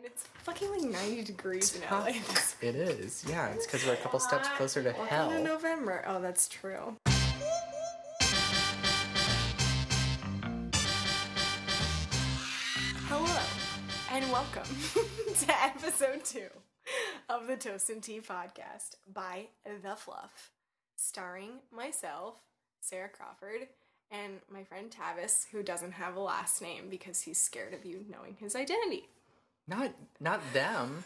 And it's fucking like 90 degrees in LA. It is. Yeah, it's because we're a couple steps closer to hell. to November. Oh, that's true. Hello, and welcome to episode two of the Toast and Tea podcast by The Fluf, starring myself, Sarah Crawford, and my friend Tavis, who doesn't have a last name because he's scared of you knowing his identity. Not not them.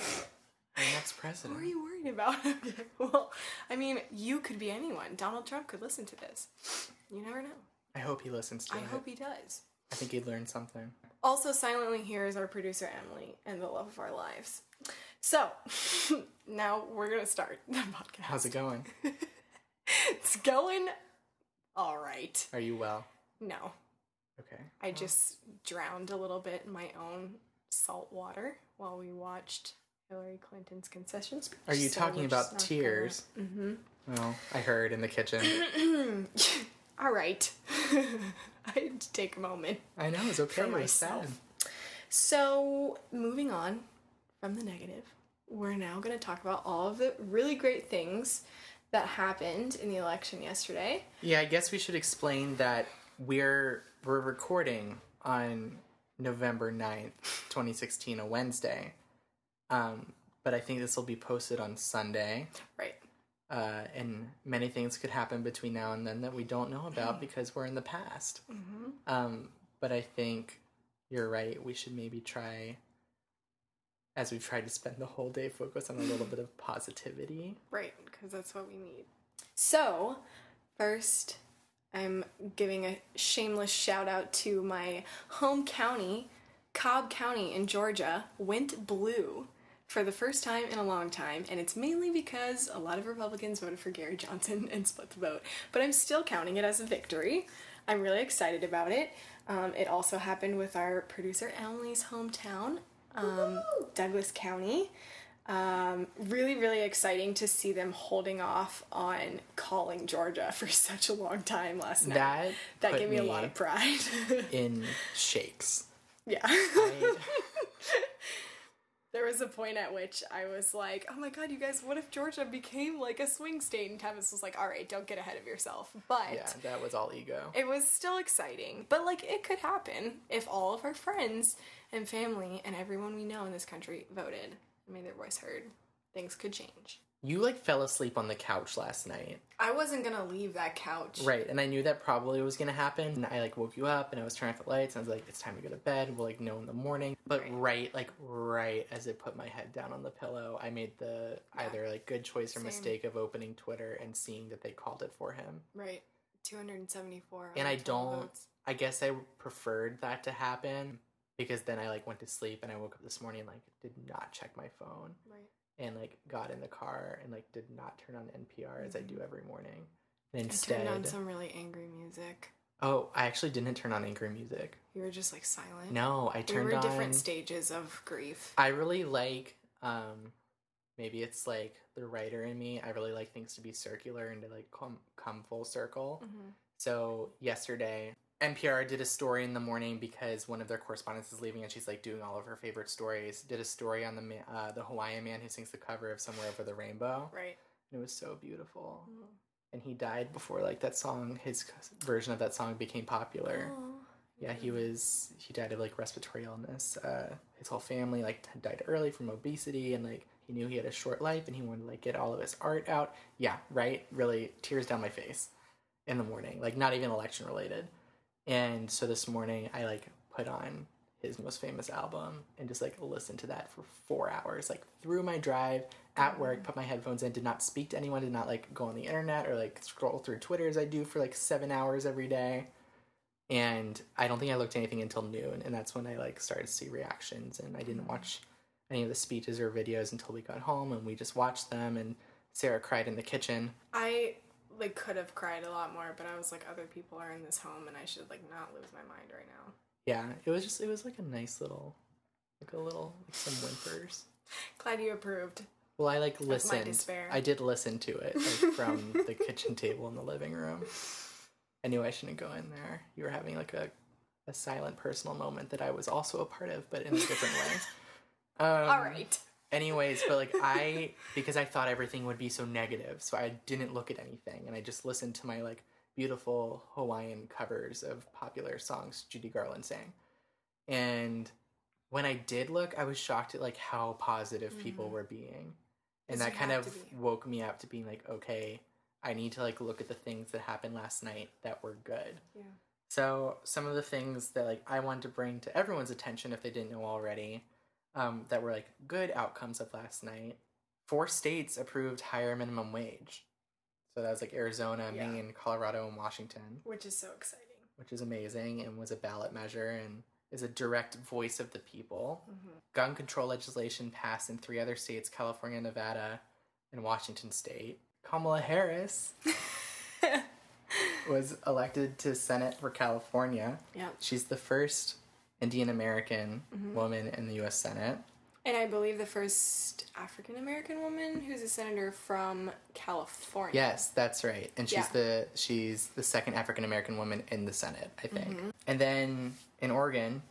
Our next president. What are you worried about? okay, well, I mean, you could be anyone. Donald Trump could listen to this. You never know. I hope he listens to I it. I hope he does. I think he'd learn something. Also, silently here is our producer Emily and the love of our lives. So, now we're gonna start the podcast. How's it going? It's going all right. Are you well? No, Okay. I just drowned a little bit in my own salt water while we watched Hillary Clinton's concession speech. Are you so talking about gonna- tears? Mm-hmm. Well, I heard in the kitchen. All right. I had to take a moment. I know it's okay. For was sad. myself. So, moving on from the negative, we're now going to talk about all of the really great things that happened in the election yesterday. Yeah, I guess we should explain that we're we're recording on November 9th, 2016, a Wednesday. Um, but I think this will be posted on Sunday. Right. Uh, and many things could happen between now and then that we don't know about because we're in the past. Um, but I think you're right. We should maybe try, as we've tried to spend the whole day, focus on a little bit of positivity. Right, because that's what we need. So, first, I'm giving a shameless shout out to my home county, Cobb County in Georgia, went blue for the first time in a long time, and it's mainly because a lot of Republicans voted for Gary Johnson and split the vote. But I'm still counting it as a victory. I'm really excited about it. Um, it also happened with our producer Emily's hometown, um, Douglas County. Um, really, really exciting to see them holding off on calling Georgia for such a long time last night. That that gave me a lot of pride. in shakes. yeah. I- there was a point at which I was like, oh my god, you guys, what if Georgia became like a swing state? And Tavis was like, all right, don't get ahead of yourself. But yeah, that was all ego. it was still exciting. But like, it could happen if all of our friends and family and everyone we know in this country voted made their voice heard. Things could change. You like fell asleep on the couch last night. I wasn't gonna leave that couch. Right, and I knew that probably was gonna happen. And I like woke you up and I was turning off the lights and I was like, it's time to go to bed. We'll like know in the morning. But Right. right, like right as I put my head down on the pillow, I made the Yeah. either like good choice or Same. mistake of opening Twitter and seeing that they called it for him. Right. 274. And I out of 12 don't votes. I guess I preferred that to happen because then I like went to sleep and I woke up this morning and like did not check my phone Right. and like got in the car and like did not turn on NPR as I do every morning. And instead I turned on some really angry music. oh, I actually didn't turn on angry music. You were just like silent. No, I we turned were in on. different stages of grief. I really like. um Maybe it's like the writer in me. I really like things to be circular and to like come come full circle. Mhm. So yesterday, NPR did a story in the morning because one of their correspondents is leaving, and she's like doing all of her favorite stories. Did a story on the uh, the Hawaiian man who sings the cover of "Somewhere Over the Rainbow." Right. And it was so beautiful. Mm. And he died before like that song, his version of that song became popular. Oh. Yeah, he was he died of like respiratory illness. Uh, his whole family like died early from obesity, and like he knew he had a short life, and he wanted to like get all of his art out. Yeah, right. Really, tears down my face in the morning. Like not even election related. And so this morning, I like put on his most famous album and just like listened to that for four hours, like through my drive at work. Mm. Put my headphones in, did not speak to anyone, did not like go on the internet or like scroll through Twitter as I do for like seven hours every day and I don't think I looked at anything until noon, and that's when I like started to see reactions, and I didn't mm. watch any of the speeches or videos until we got home, and we just watched them, and Sarah cried in the kitchen. I like could have cried a lot more, but I was like, other people are in this home, and I should like not lose my mind right now. Yeah, it was just it was like a nice little, like a little like some whimpers. Glad you approved. Well, I like listened. I did listen to it like, from the kitchen table in the living room. I knew I shouldn't go in there. You were having like a, a silent personal moment that I was also a part of, but in a different way. Um, All right. Anyways, but like I, because I thought everything would be so negative, so I didn't look at anything, and I just listened to my like beautiful Hawaiian covers of popular songs Judy Garland sang. And when I did look, I was shocked at like how positive people were being. And that kind of woke me up to being like, okay, I need to like look at the things that happened last night that were good. Yeah. So some of the things that like I wanted to bring to everyone's attention if they didn't know already, um, that were like good outcomes of last night. Four states approved higher minimum wage. So that was like Arizona, Yeah. Maine, Colorado, and Washington, Which is so exciting. which is amazing and was a ballot measure and is a direct voice of the people. Mm-hmm. Gun control legislation passed in three other states California, Nevada, and Washington state. Kamala Harris was elected to Senate for California. Yeah. She's the first Indian American Mm-hmm. woman in the US Senate. And I believe the first African American woman who's a senator from California. Yes, that's right. And she's Yeah. the she's the second African American woman in the Senate, I think. Mm-hmm. And then in Oregon,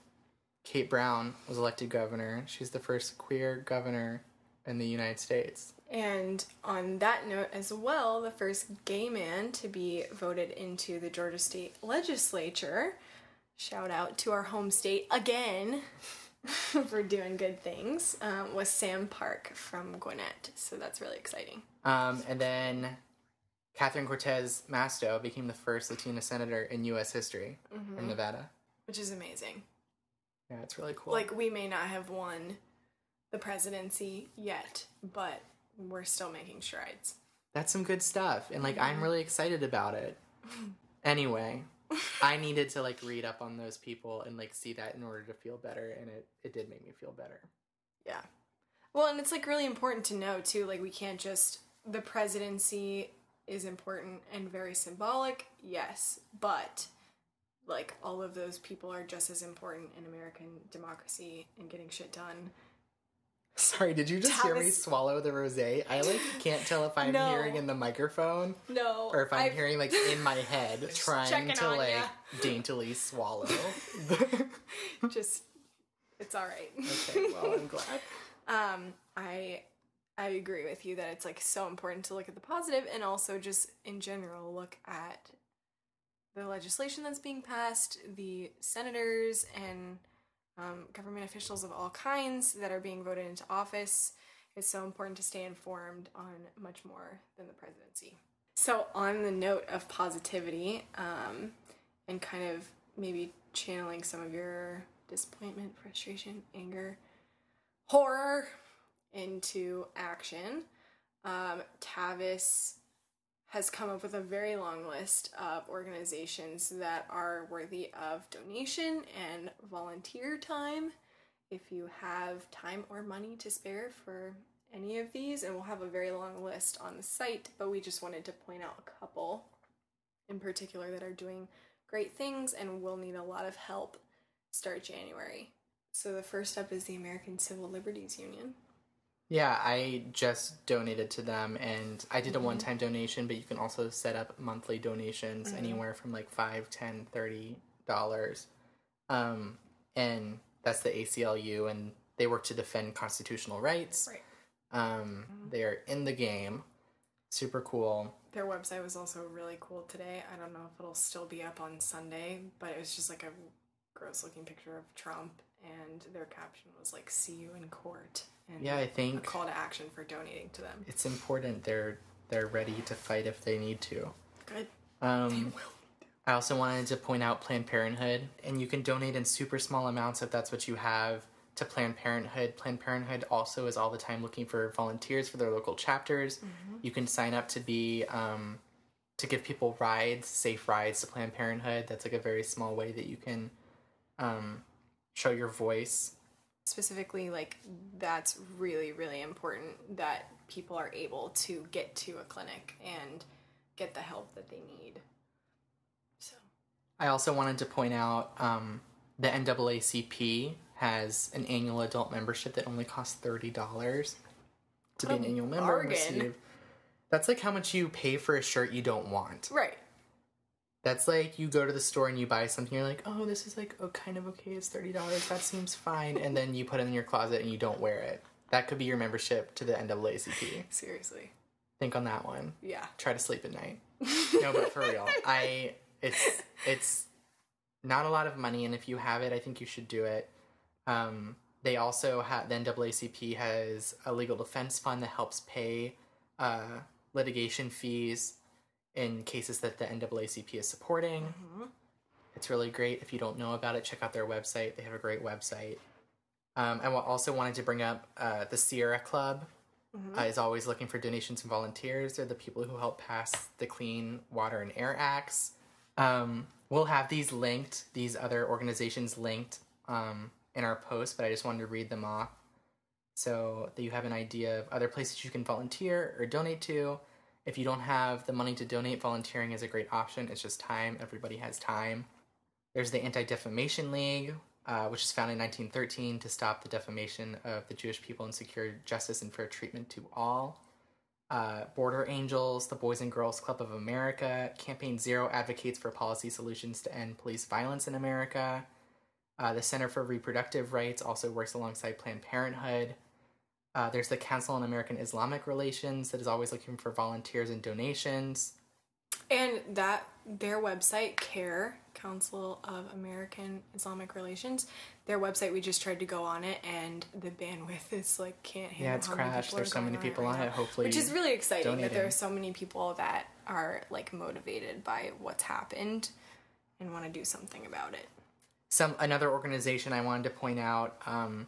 Kate Brown was elected governor. She's the first queer governor in the United States. And on that note as well, the first gay man to be voted into the Georgia State Legislature. Shout out to our home state again for doing good things. Um, was Sam Park from Gwinnett. So that's really exciting. Um, and then Catherine Cortez Masto became the first Latina senator in U.S. history Mm-hmm. from Nevada. Which is amazing. Yeah, it's really cool. Like, we may not have won the presidency yet, but we're still making strides. That's some good stuff, and like I'm really excited about it. Anyway, I needed to like read up on those people and like see that in order to feel better, and it it did make me feel better. Yeah. Well, and it's like really important to know too, like we can't just the presidency is important and very symbolic, yes, but like all of those people are just as important in American democracy and getting shit done. Sorry, did you just hear me swallow the rosé? I like can't tell if I'm No. hearing in the microphone No. or if I'm I've- hearing like in my head trying to like ya. daintily swallow. just it's all right. okay, well I'm glad. um i i agree with you that it's like so important to look at the positive and also just in general look at the legislation that's being passed the senators and um, government officials of all kinds that are being voted into office it's so important to stay informed on much more than the presidency so on the note of positivity um, and kind of maybe channeling some of your disappointment frustration anger horror into action. Um, Tavis has come up with a very long list of organizations that are worthy of donation and volunteer time. If you have time or money to spare for any of these, and we'll have a very long list on the site, but we just wanted to point out a couple in particular that are doing great things and will need a lot of help start January. So the first up is the American Civil Liberties Union. Yeah, I just donated to them and I did a Mm-hmm. one time donation, but you can also set up monthly donations anywhere from like five, ten, thirty dollars. Um, and that's the ACLU and they work to defend constitutional rights. Right. Um, they're in the game. Super cool. Their website was also really cool today. I don't know if it'll still be up on Sunday, but it was just like a gross looking picture of Trump and their caption was like see you in court and Yeah, I think call to action for donating to them. it's important they're they're ready to fight if they need to. Good. Um, I also wanted to point out Planned Parenthood, and you can donate in super small amounts if that's what you have to Planned Parenthood. Planned Parenthood also is all the time looking for volunteers for their local chapters. You can sign up to be um, to give people rides, safe rides to Planned Parenthood. That's like a very small way that you can um, show your voice. Specifically like that's really really important that people are able to get to a clinic and get the help that they need. So, I also wanted to point out um, the NAACP has an annual adult membership that only costs thirty dollars to be an annual member. and receive- That's like how much you pay for a shirt you don't want. right. That's like you go to the store and you buy something. You're like, oh, this is like oh, kind of okay. It's thirty dollars. That seems fine. And then you put it in your closet and you don't wear it. That could be your membership to the NAACP. Seriously. Think on that one. Yeah. Try to sleep at night. no, but for real, I it's it's not a lot of money, and if you have it, I think you should do it. Um, they also have the NAACP has a legal defense fund that helps pay uh, litigation fees in cases that the NAACP is supporting. Mm-hmm. It's really great. If you don't know about it, check out their website. They have a great website. Um, I also wanted to bring up uh, the Sierra Club. Uh, is always looking for donations and volunteers. They're the people who help pass the Clean Water and Air Acts. Um, we'll have these linked, these other organizations linked um, in our post, but I just wanted to read them off so that you have an idea of other places you can volunteer or donate to. If you don't have the money to donate, volunteering is a great option. It's just time. Everybody has time. There's the Anti Defamation League, uh, which was founded in 1913 to stop the defamation of the Jewish people and secure justice and fair treatment to all. Uh, Border Angels, the Boys and Girls Club of America, Campaign Zero advocates for policy solutions to end police violence in America. Uh, the Center for Reproductive Rights also works alongside Planned Parenthood. Uh, there's the Council on American Islamic Relations that is always looking for volunteers and donations. And that their website, CAIR, Council of American Islamic Relations, their website we just tried to go on it and the bandwidth is like can't handle Yeah, it's crashed. There's so many people right on now. it. Hopefully, Which is really exciting that there are so many people that are like motivated by what's happened and want to do something about it. some another organization I wanted to point out um,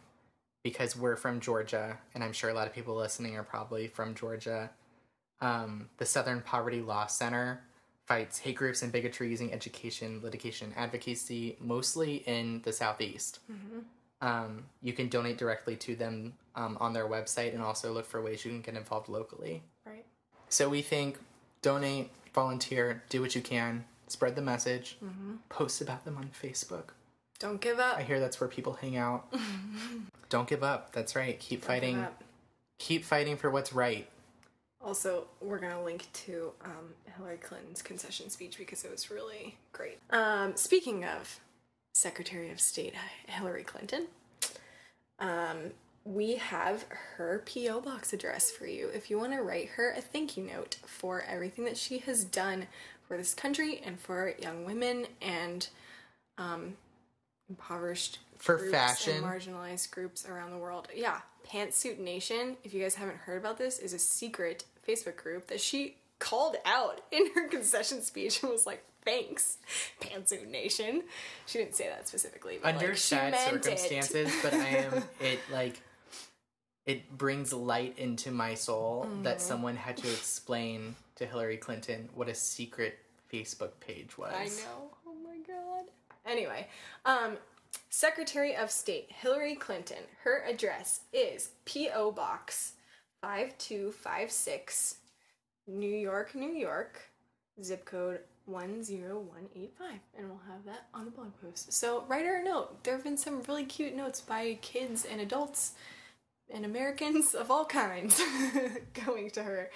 because we're from Georgia, and I'm sure a lot of people listening are probably from Georgia. Um, the Southern Poverty Law Center fights hate groups and bigotry using education, litigation, advocacy, mostly in the Southeast. Um, you can donate directly to them um, on their website and also look for ways you can get involved locally. Right. So we think donate, volunteer, do what you can, spread the message, post about them on Facebook. Don't give up. I hear that's where people hang out. Don't give up. That's right. Keep Don't fighting. Keep fighting for what's right. Also, we're gonna link to um, Hillary Clinton's concession speech because it was really great. Um, speaking of Secretary of State Hillary Clinton, um, we have her PO box address for you if you want to write her a thank you note for everything that she has done for this country and for young women and um, impoverished For groups fashion. and marginalized groups around the world. Yeah, Pantsuit Nation. If you guys haven't heard about this, is a secret Facebook group that she called out in her concession speech and was like, "Thanks, Pantsuit Nation." She didn't say that specifically, but Under like, she sad meant circumstances, but I am it like it brings light into my soul Mm-hmm. that someone had to explain to Hillary Clinton what a secret Facebook page was. I know. Anyway, um, Secretary of State Hillary Clinton. Her address is P.O. Box 5256, New York, New York, zip code 10185. And we'll have that on the blog post. So write her a note. There have been some really cute notes by kids and adults and Americans of all kinds going to her,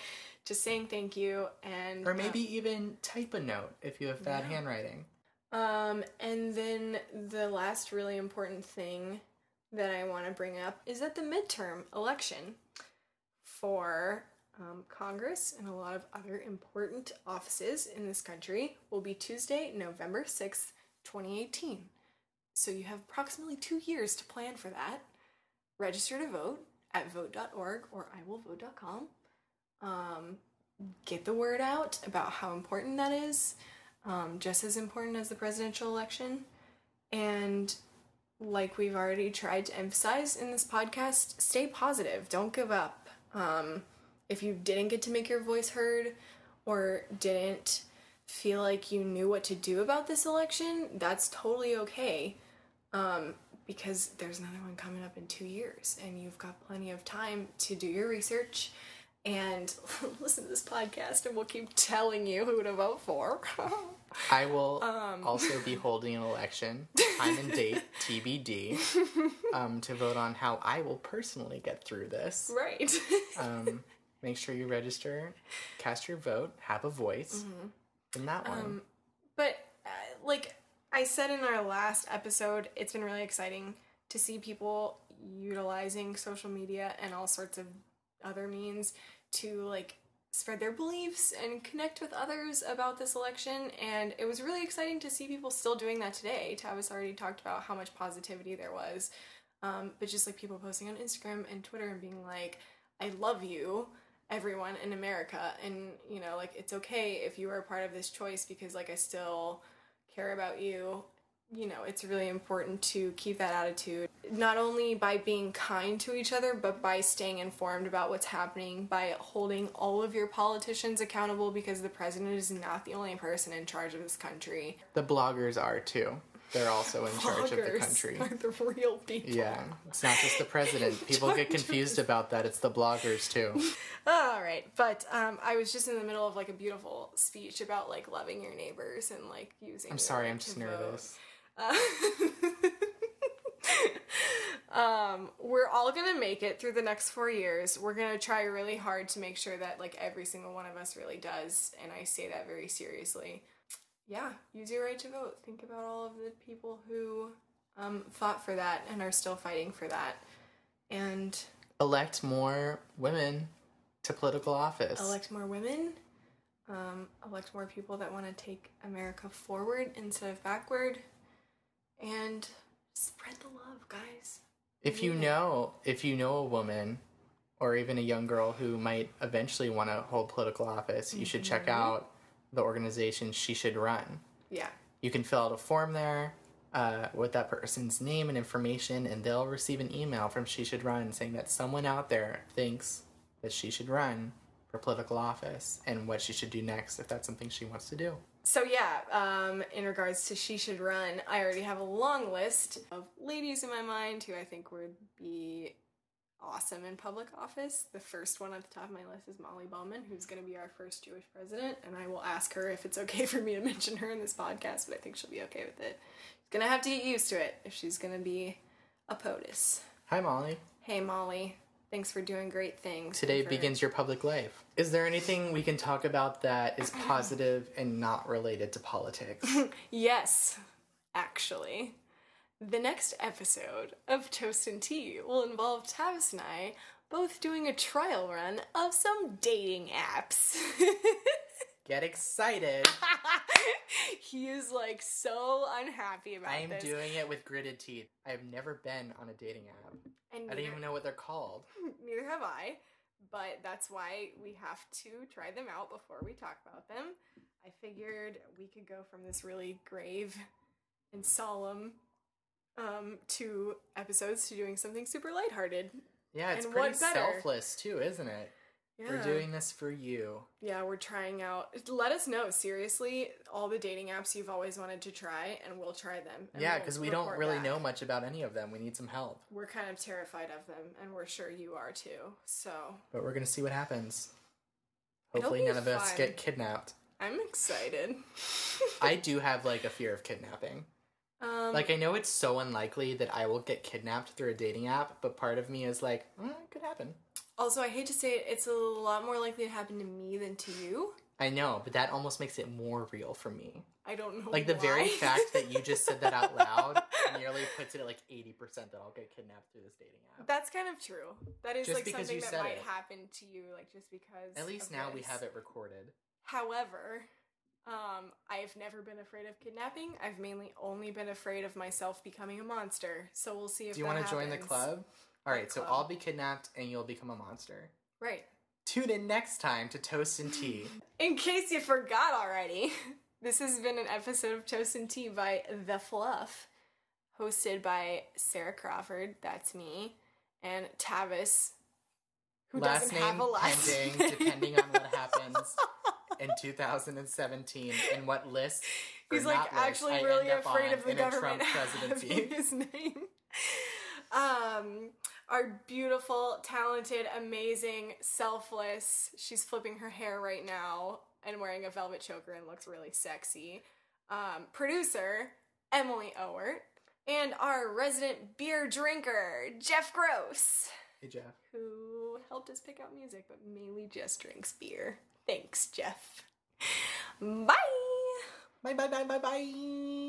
just saying thank you and Or uh, maybe even type a note if you have bad Yeah. handwriting. Um, and then the last really important thing that I want to bring up is that the midterm election for um, Congress and a lot of other important offices in this country will be Tuesday, November 6th, 2018. So you have approximately two years to plan for that. Register to vote at vote.org or iwillvote.com. Um, get the word out about how important that is um, just as important as the presidential election. And like we've already tried to emphasize in this podcast, stay positive. Don't give up. Um, if you didn't get to make your voice heard or didn't feel like you knew what to do about this election, that's totally okay. Um, because there's another one coming up in two years, and you've got plenty of time to do your research and listen to this podcast, and we'll keep telling you who to vote for. I will Um. also be holding an election, time and date, TBD, um, to vote on how I will personally get through this. right. Um, make sure you register, cast your vote, have a voice in that one. Mm-hmm. Um, But uh, like I said in our last episode, it's been really exciting to see people utilizing social media and all sorts of other means to like spread their beliefs and connect with others about this election and it was really exciting to see people still doing that today. Tavis already talked about how much positivity there was um, but just like people posting on instagram and twitter and being like i love you everyone in america and you know like it's okay if you are a part of this choice because like i still care about you you know, it's really important to keep that attitude, not only by being kind to each other, but by staying informed about what's happening, by holding all of your politicians accountable because the president is not the only person in charge of this country. The bloggers are too. They're also in charge of the country. Are the real people. Yeah, it's not just the president. People get confused about that. It's the bloggers too. All right, but um, I was just in the middle of like a beautiful speech about like loving your neighbors and like using. I'm sorry, I'm just nervous. Uh, um, we're all gonna make it through the next four years. We're gonna try really hard to make sure that like every single one of us really does, and I say that very seriously. Yeah, use your right to vote. Think about all of the people who um, fought for that and are still fighting for that, and elect more women to political office. Elect more women. Um, elect more people that want to take America forward instead of backward and spread the love, guys. If you know, if you know a woman or even a young girl who might eventually want to hold political office, you should check Mm-hmm. out the organization She Should Run. Yeah. You can fill out a form there uh, with that person's name and information, and they'll receive an email from She Should Run saying that someone out there thinks that she should run for political office and what she should do next if that's something she wants to do. So yeah, um, in regards to she should run, I already have a long list of ladies in my mind who I think would be awesome in public office. The first one at the top of my list is Molly Bowman, who's going to be our first Jewish president, and I will ask her if it's okay for me to mention her in this podcast, but I think she'll be okay with it. She's going to have to get used to it if she's going to be a POTUS. Hi, Molly. Hey Molly, thanks for doing great things. Today for- begins your public life. Is there anything we can talk about that is positive and not related to politics? Yes, actually. The next episode of Toast and Tea will involve Tavis and I both doing a trial run of some dating apps. Get excited. he is like so unhappy about it. I am this. doing it with gritted teeth. I have never been on a dating app. and I don't neither, even know what they're called. neither have I, but that's why we have to try them out before we talk about them. I figured we could go from this really grave and solemn um, to episodes to doing something super lighthearted. Yeah, it's And pretty selfless too, isn't it? Yeah. We're doing this for you. Yeah, we're trying out. Let us know seriously all the dating apps you've always wanted to try, and we'll try them. yeah, we'll because we don't really back. know much about any of them. We need some help. We're kind of terrified of them, and we're sure you are too. So But we're gonna see what happens. Hopefully none of us get kidnapped. I'm excited. I do have like a fear of kidnapping. um, Like I know it's so unlikely that I will get kidnapped through a dating app, but part of me is like, mm, it could happen. Also, I hate to say it, it's a lot more likely to happen to me than to you. I know, but that almost makes it more real for me. I don't know. Like the very fact that you just said that out loud nearly puts it at like 80% that I'll get kidnapped through this dating app. That's kind of true. That is Just like because something you that said might it. happen to you, like just because. At least now we have it recorded. However, um, I've never been afraid of kidnapping. I've mainly only been afraid of myself becoming a monster. So we'll see if. Do you want to join the club? All right, so? I'll be kidnapped and you'll become a monster. Right. Tune in next time to Toast and Tea. In case you forgot already, this has been an episode of Toast and Tea by The Fluf, hosted by Sarah Crawford, that's me, and Tavis, who last doesn't name have a last pending, name. depending on what happens in 2017 and what list. He's like list actually I really afraid of the government Trump presidency. his name. Um, our beautiful, talented, amazing, selfless. She's flipping her hair right now and wearing a velvet choker and looks really sexy. Um, producer Emily Owart and our resident beer drinker Jeff Gross, Hey Jeff. who helped us pick out music but mainly just drinks beer. Thanks, Jeff. Bye. Bye bye bye bye bye.